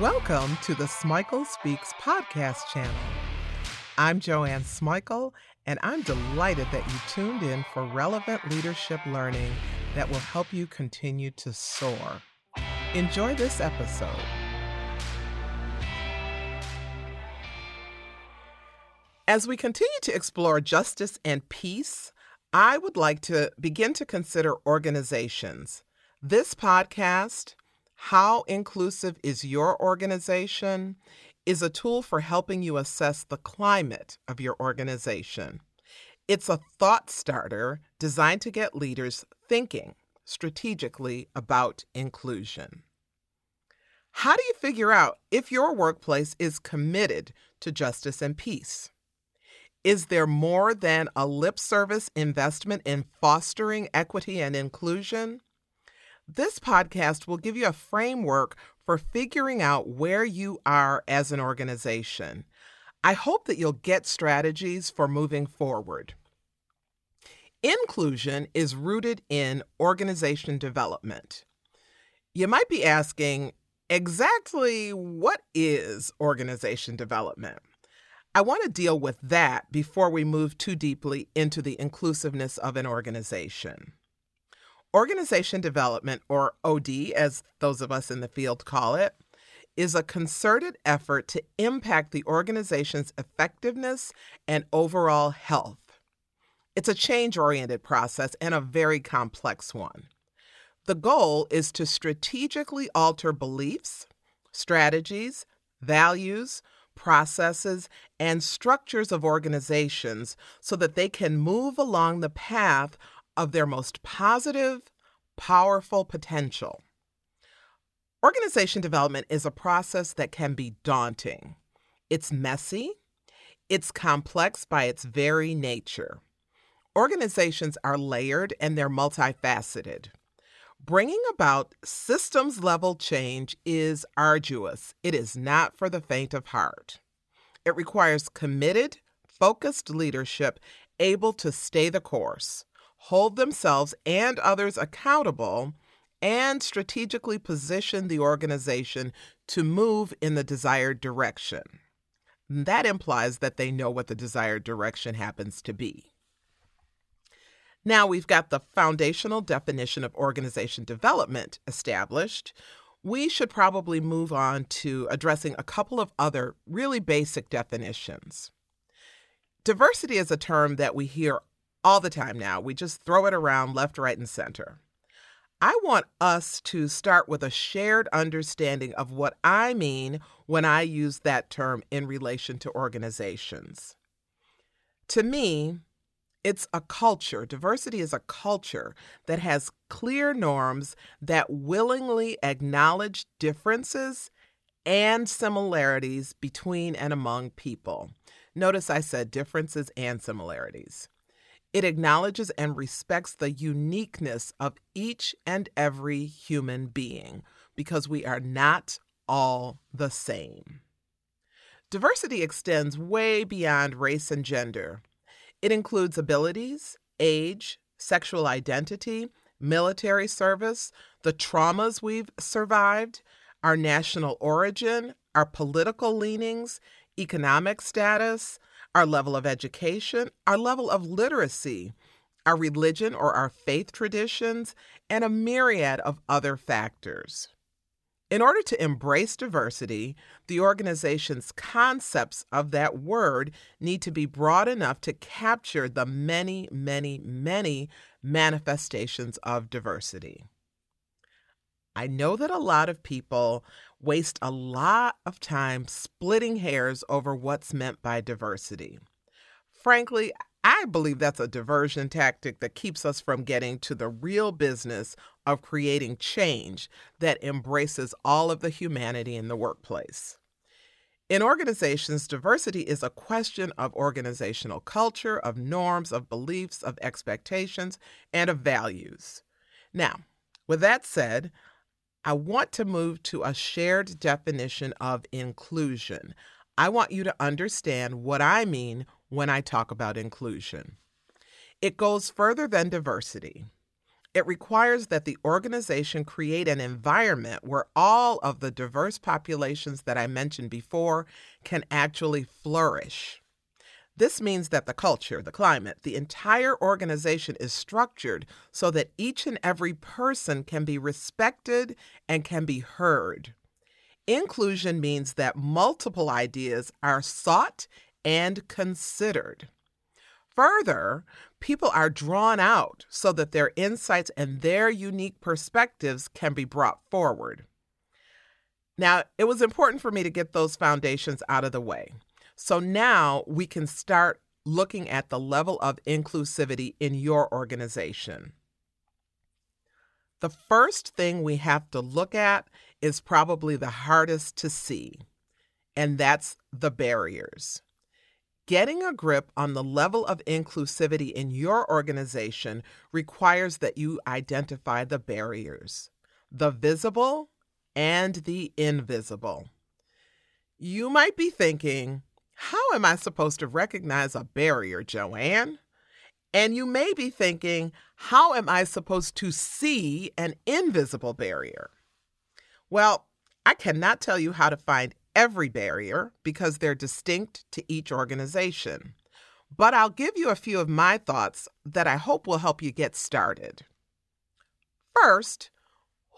Welcome to the Smikle Speaks podcast channel. I'm Joanne Smikle, and I'm delighted that you tuned in for relevant leadership learning that will help you continue to soar. Enjoy this episode. As we continue to explore justice and peace, I would like to begin to consider organizations. This podcast, How Inclusive is Your Organization, is a tool for helping you assess the climate of your organization. It's a thought starter designed to get leaders thinking strategically about inclusion. How do you figure out if your workplace is committed to justice and peace? Is there more than a lip service investment in fostering equity and inclusion? This podcast will give you a framework for figuring out where you are as an organization. I hope that you'll get strategies for moving forward. Inclusion is rooted in organization development. You might be asking, exactly what is organization development? I want to deal with that before we move too deeply into the inclusiveness of an organization. Organization development, or OD, as those of us in the field call it, is a concerted effort to impact the organization's effectiveness and overall health. It's a change oriented process and a very complex one. The goal is to strategically alter beliefs, strategies, values, processes, and structures of organizations so that they can move along the path of their most positive, powerful potential. Organization development is a process that can be daunting. It's messy, it's complex by its very nature. Organizations are layered and they're multifaceted. Bringing about systems level change is arduous. It is not for the faint of heart. It requires committed, focused leadership able to stay the course, hold themselves and others accountable, and strategically position the organization to move in the desired direction. That implies that they know what the desired direction happens to be. Now we've got the foundational definition of organization development established. We should probably move on to addressing a couple of other really basic definitions. Diversity is a term that we hear all the time now. We just throw it around left, right, and center. I want us to start with a shared understanding of what I mean when I use that term in relation to organizations. To me, it's a culture. Diversity is a culture that has clear norms that willingly acknowledge differences and similarities between and among people. Notice I said differences and similarities. It acknowledges and respects the uniqueness of each and every human being because we are not all the same. Diversity extends way beyond race and gender. It includes abilities, age, sexual identity, military service, the traumas we've survived, our national origin, our political leanings, economic status, our level of education, our level of literacy, our religion or our faith traditions, and a myriad of other factors. In order to embrace diversity, the organization's concepts of that word need to be broad enough to capture the many, many, many manifestations of diversity. I know that a lot of people waste a lot of time splitting hairs over what's meant by diversity. Frankly, I believe that's a diversion tactic that keeps us from getting to the real business of creating change that embraces all of the humanity in the workplace. In organizations, diversity is a question of organizational culture, of norms, of beliefs, of expectations, and of values. Now, with that said, I want to move to a shared definition of inclusion. I want you to understand what I mean when I talk about inclusion. It goes further than diversity. It requires that the organization create an environment where all of the diverse populations that I mentioned before can actually flourish. This means that the culture, the climate, the entire organization is structured so that each and every person can be respected and can be heard. Inclusion means that multiple ideas are sought and considered. Further, people are drawn out so that their insights and their unique perspectives can be brought forward. Now, it was important for me to get those foundations out of the way. So now we can start looking at the level of inclusivity in your organization. The first thing we have to look at is probably the hardest to see, and that's the barriers. Getting a grip on the level of inclusivity in your organization requires that you identify the barriers, the visible and the invisible. You might be thinking, How am I supposed to recognize a barrier, Joanne? And you may be thinking, How am I supposed to see an invisible barrier? Well, I cannot tell you how to find every barrier because they're distinct to each organization. But I'll give you a few of my thoughts that I hope will help you get started. First,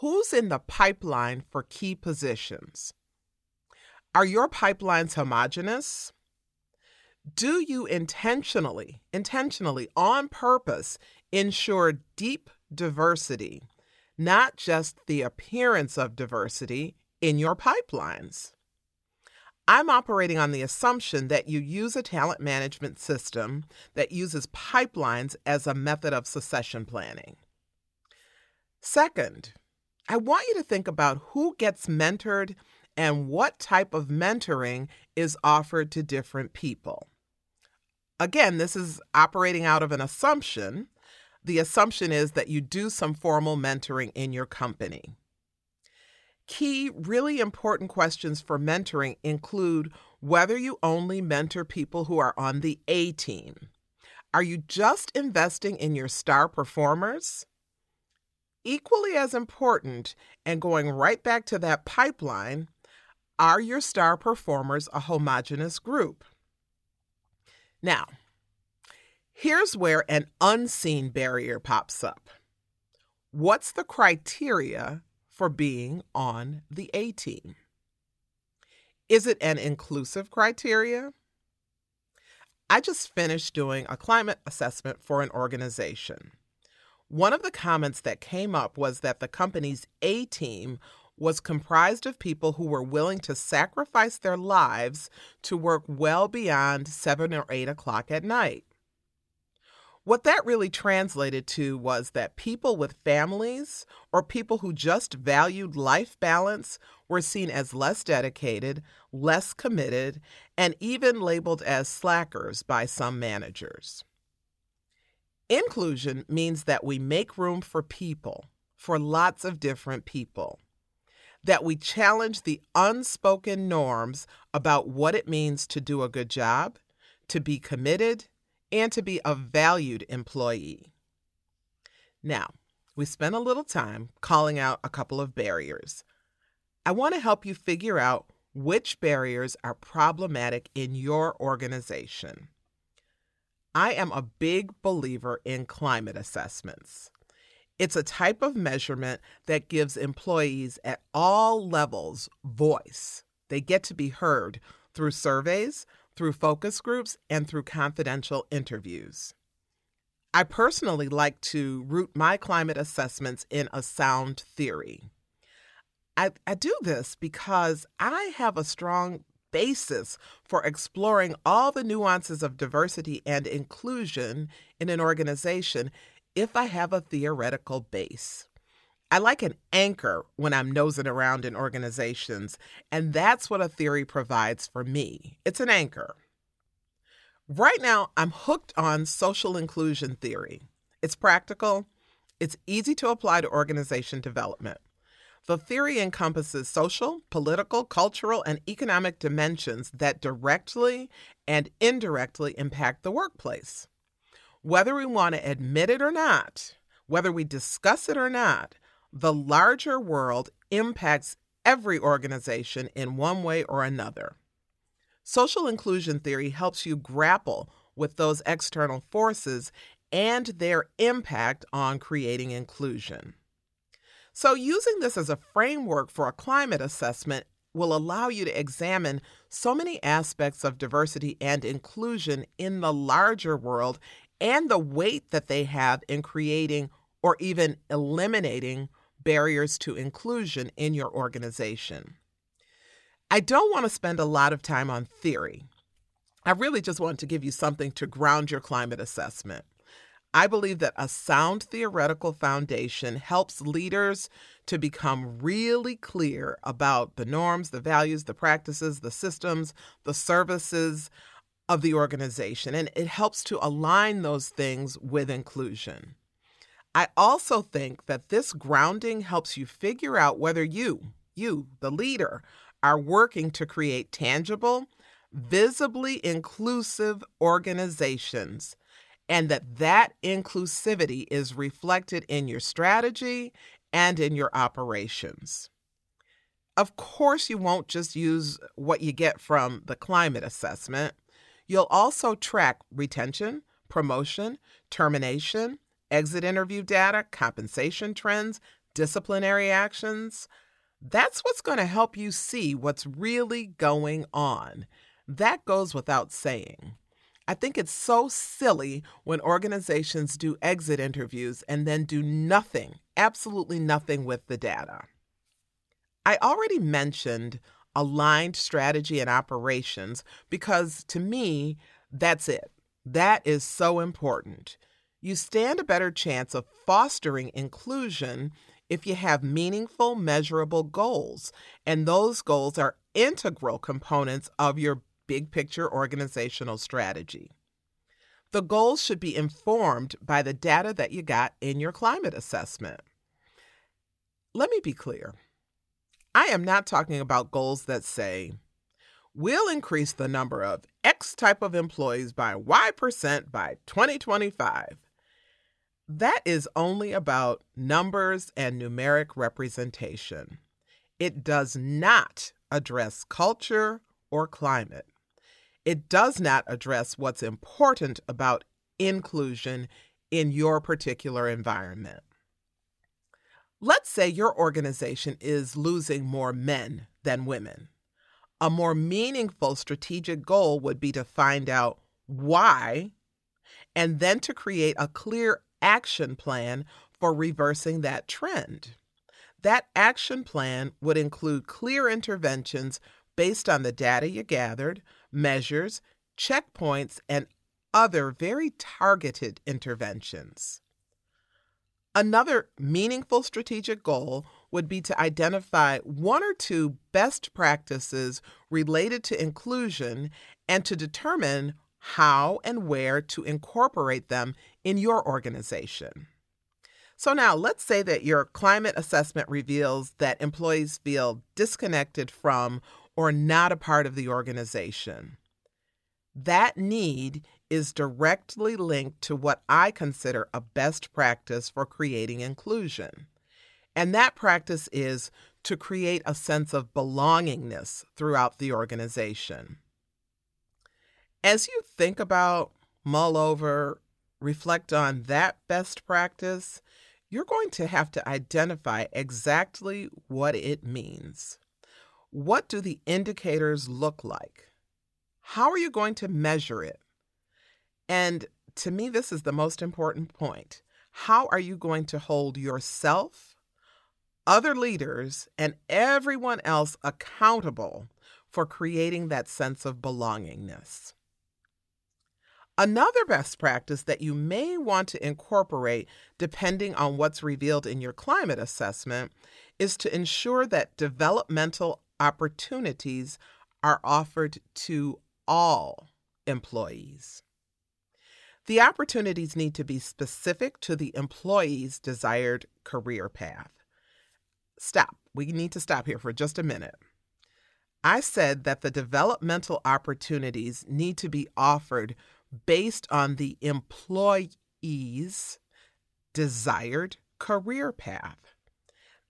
who's in the pipeline for key positions? Are your pipelines homogenous? Do you intentionally, intentionally, on purpose, ensure deep diversity, not just the appearance of diversity, in your pipelines? I'm operating on the assumption that you use a talent management system that uses pipelines as a method of succession planning. Second, I want you to think about who gets mentored and what type of mentoring is offered to different people. Again, this is operating out of an assumption. The assumption is that you do some formal mentoring in your company. Key, really important questions for mentoring include whether you only mentor people who are on the A team. Are you just investing in your star performers? Equally as important, and going right back to that pipeline, are your star performers a homogenous group? Now, here's where an unseen barrier pops up. What's the criteria for being on the A team? Is it an inclusive criteria? I just finished doing a climate assessment for an organization. One of the comments that came up was that the company's A team was comprised of people who were willing to sacrifice their lives to work well beyond seven or eight o'clock at night. What that really translated to was that people with families or people who just valued life balance were seen as less dedicated, less committed, and even labeled as slackers by some managers. Inclusion means that we make room for people, for lots of different people, that we challenge the unspoken norms about what it means to do a good job, to be committed, and to be a valued employee. Now, we spent a little time calling out a couple of barriers. I want to help you figure out which barriers are problematic in your organization. I am a big believer in climate assessments. It's a type of measurement that gives employees at all levels voice. They get to be heard through surveys, through focus groups, and through confidential interviews. I personally like to root my climate assessments in a sound theory. I, I do this because I have a strong basis for exploring all the nuances of diversity and inclusion in an organization if I have a theoretical base. I like an anchor when I'm nosing around in organizations, and that's what a theory provides for me. It's an anchor. Right now, I'm hooked on social inclusion theory. It's practical, it's easy to apply to organization development. The theory encompasses social, political, cultural, and economic dimensions that directly and indirectly impact the workplace. Whether we want to admit it or not, Whether we discuss it or not, the larger world impacts every organization in one way or another. Social inclusion theory helps you grapple with those external forces and their impact on creating inclusion. So, using this as a framework for a climate assessment will allow you to examine so many aspects of diversity and inclusion in the larger world and the weight that they have in creating or even eliminating barriers to inclusion in your organization. I don't want to spend a lot of time on theory. I really just want to give you something to ground your climate assessment. I believe that a sound theoretical foundation helps leaders to become really clear about the norms, the values, the practices, the systems, the services of the organization, and it helps to align those things with inclusion. I also think that this grounding helps you figure out whether you, you, the leader, are working to create tangible, visibly inclusive organizations and that that inclusivity is reflected in your strategy and in your operations. Of course, you won't just use what you get from the climate assessment. You'll also track retention, promotion, termination, exit interview data, compensation trends, disciplinary actions. That's what's going to help you see what's really going on. That goes without saying. I think it's so silly when organizations do exit interviews and then do nothing, absolutely nothing with the data. I already mentioned aligned strategy and operations because to me, that's it. That is so important. You stand a better chance of fostering inclusion if you have meaningful, measurable goals, and those goals are integral components of your big picture organizational strategy. The goals should be informed by the data that you got in your climate assessment. Let me be clear. I am not talking about goals that say, we'll increase the number of X type of employees by Y percent by 2025. That is only about numbers and numeric representation. It does not address culture or climate it does not address what's important about inclusion in your particular environment. Let's say your organization is losing more men than women. A more meaningful strategic goal would be to find out why and then to create a clear action plan for reversing that trend. That action plan would include clear interventions based on the data you gathered, measures, checkpoints, and other very targeted interventions. Another meaningful strategic goal would be to identify one or two best practices related to inclusion and to determine how and where to incorporate them in your organization. So, now let's say that your climate assessment reveals that employees feel disconnected from or not a part of the organization. That need is directly linked to what I consider a best practice for creating inclusion. And that practice is to create a sense of belongingness throughout the organization. As you think about, mull over, reflect on that best practice, you're going to have to identify exactly what it means. What do the indicators look like? How are you going to measure it? And to me, this is the most important point. How are you going to hold yourself, other leaders, and everyone else accountable for creating that sense of belongingness? Another best practice that you may want to incorporate, depending on what's revealed in your climate assessment, is to ensure that developmental opportunities are offered to all employees. The opportunities need to be specific to the employee's desired career path. Stop. We need to stop here for just a minute. I said that the developmental opportunities need to be offered based on the employee's desired career path.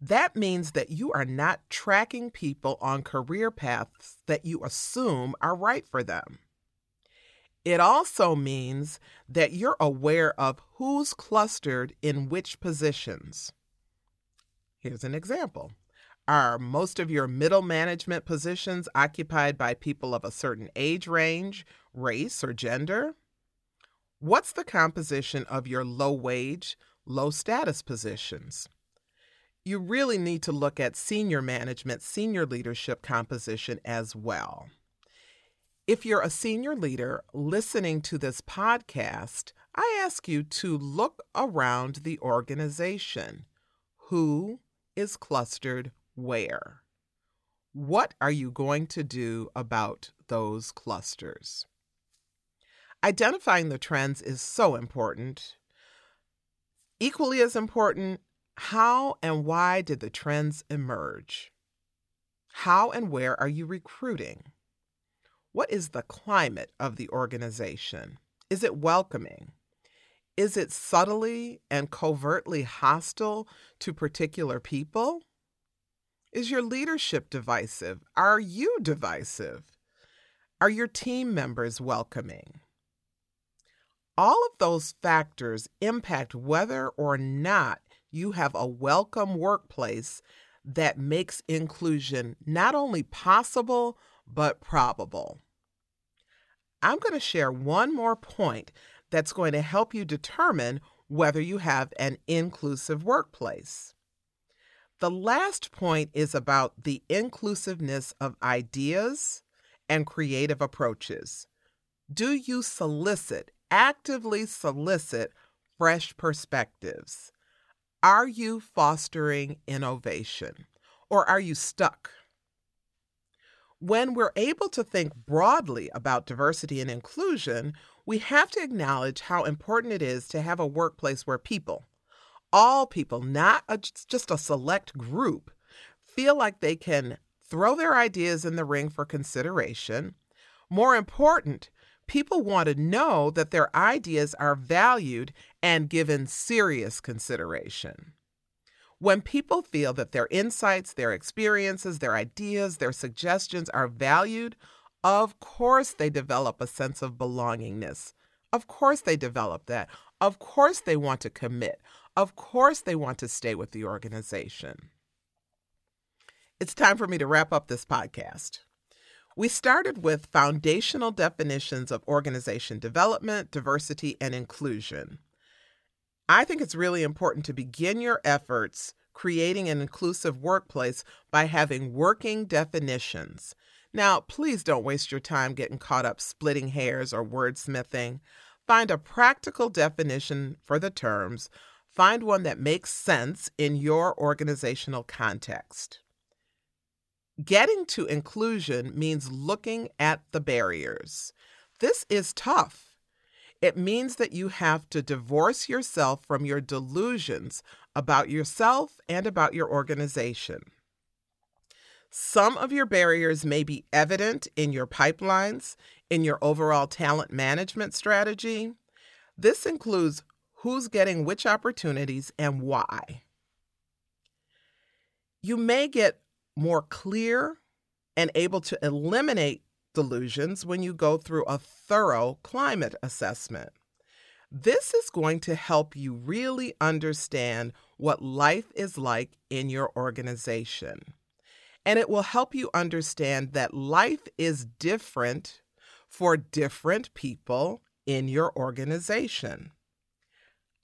That means that you are not tracking people on career paths that you assume are right for them. It also means that you're aware of who's clustered in which positions. Here's an example Are most of your middle management positions occupied by people of a certain age range, race, or gender? What's the composition of your low wage, low status positions? You really need to look at senior management, senior leadership composition as well. If you're a senior leader listening to this podcast, I ask you to look around the organization. Who is clustered where? What are you going to do about those clusters? Identifying the trends is so important. Equally as important, how and why did the trends emerge? How and where are you recruiting? What is the climate of the organization? Is it welcoming? Is it subtly and covertly hostile to particular people? Is your leadership divisive? Are you divisive? Are your team members welcoming? All of those factors impact whether or not you have a welcome workplace that makes inclusion not only possible, but probable. I'm going to share one more point that's going to help you determine whether you have an inclusive workplace. The last point is about the inclusiveness of ideas and creative approaches. Do you solicit, actively solicit fresh perspectives? Are you fostering innovation or are you stuck? When we're able to think broadly about diversity and inclusion, we have to acknowledge how important it is to have a workplace where people, all people, not a, just a select group, feel like they can throw their ideas in the ring for consideration. More important, people want to know that their ideas are valued and given serious consideration. When people feel that their insights, their experiences, their ideas, their suggestions are valued, of course they develop a sense of belongingness. Of course they develop that. Of course they want to commit. Of course they want to stay with the organization. It's time for me to wrap up this podcast. We started with foundational definitions of organization development, diversity, and inclusion. I think it's really important to begin your efforts creating an inclusive workplace by having working definitions. Now, please don't waste your time getting caught up splitting hairs or wordsmithing. Find a practical definition for the terms. Find one that makes sense in your organizational context. Getting to inclusion means looking at the barriers. This is tough. It means that you have to divorce yourself from your delusions about yourself and about your organization. Some of your barriers may be evident in your pipelines, in your overall talent management strategy. This includes who's getting which opportunities and why. You may get more clear and able to eliminate delusions when you go through a thorough climate assessment. This is going to help you really understand what life is like in your organization. And it will help you understand that life is different for different people in your organization.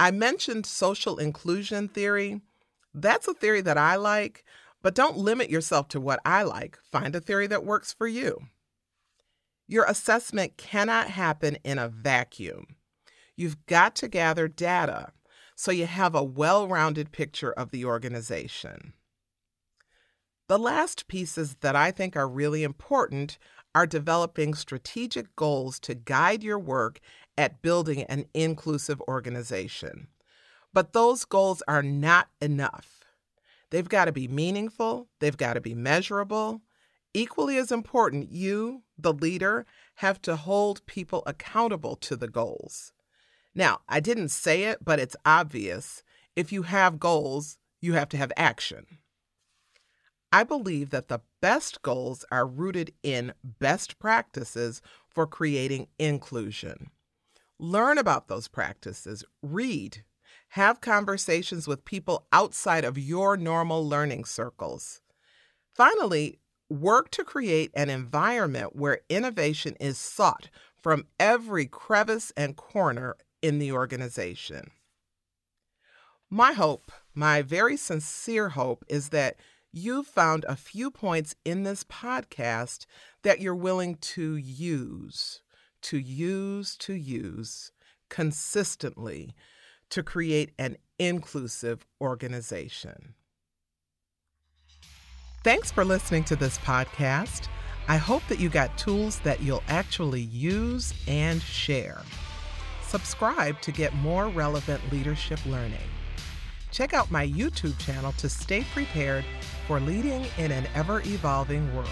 I mentioned social inclusion theory. That's a theory that I like, but don't limit yourself to what I like. Find a theory that works for you. Your assessment cannot happen in a vacuum. You've got to gather data so you have a well rounded picture of the organization. The last pieces that I think are really important are developing strategic goals to guide your work at building an inclusive organization. But those goals are not enough. They've got to be meaningful, they've got to be measurable. Equally as important, you, the leader, have to hold people accountable to the goals. Now, I didn't say it, but it's obvious. If you have goals, you have to have action. I believe that the best goals are rooted in best practices for creating inclusion. Learn about those practices, read, have conversations with people outside of your normal learning circles. Finally, work to create an environment where innovation is sought from every crevice and corner in the organization. My hope, my very sincere hope, is that you've found a few points in this podcast that you're willing to use, to use, to use consistently to create an inclusive organization. Thanks for listening to this podcast. I hope that you got tools that you'll actually use and share. Subscribe to get more relevant leadership learning. Check out my YouTube channel to stay prepared for leading in an ever evolving world.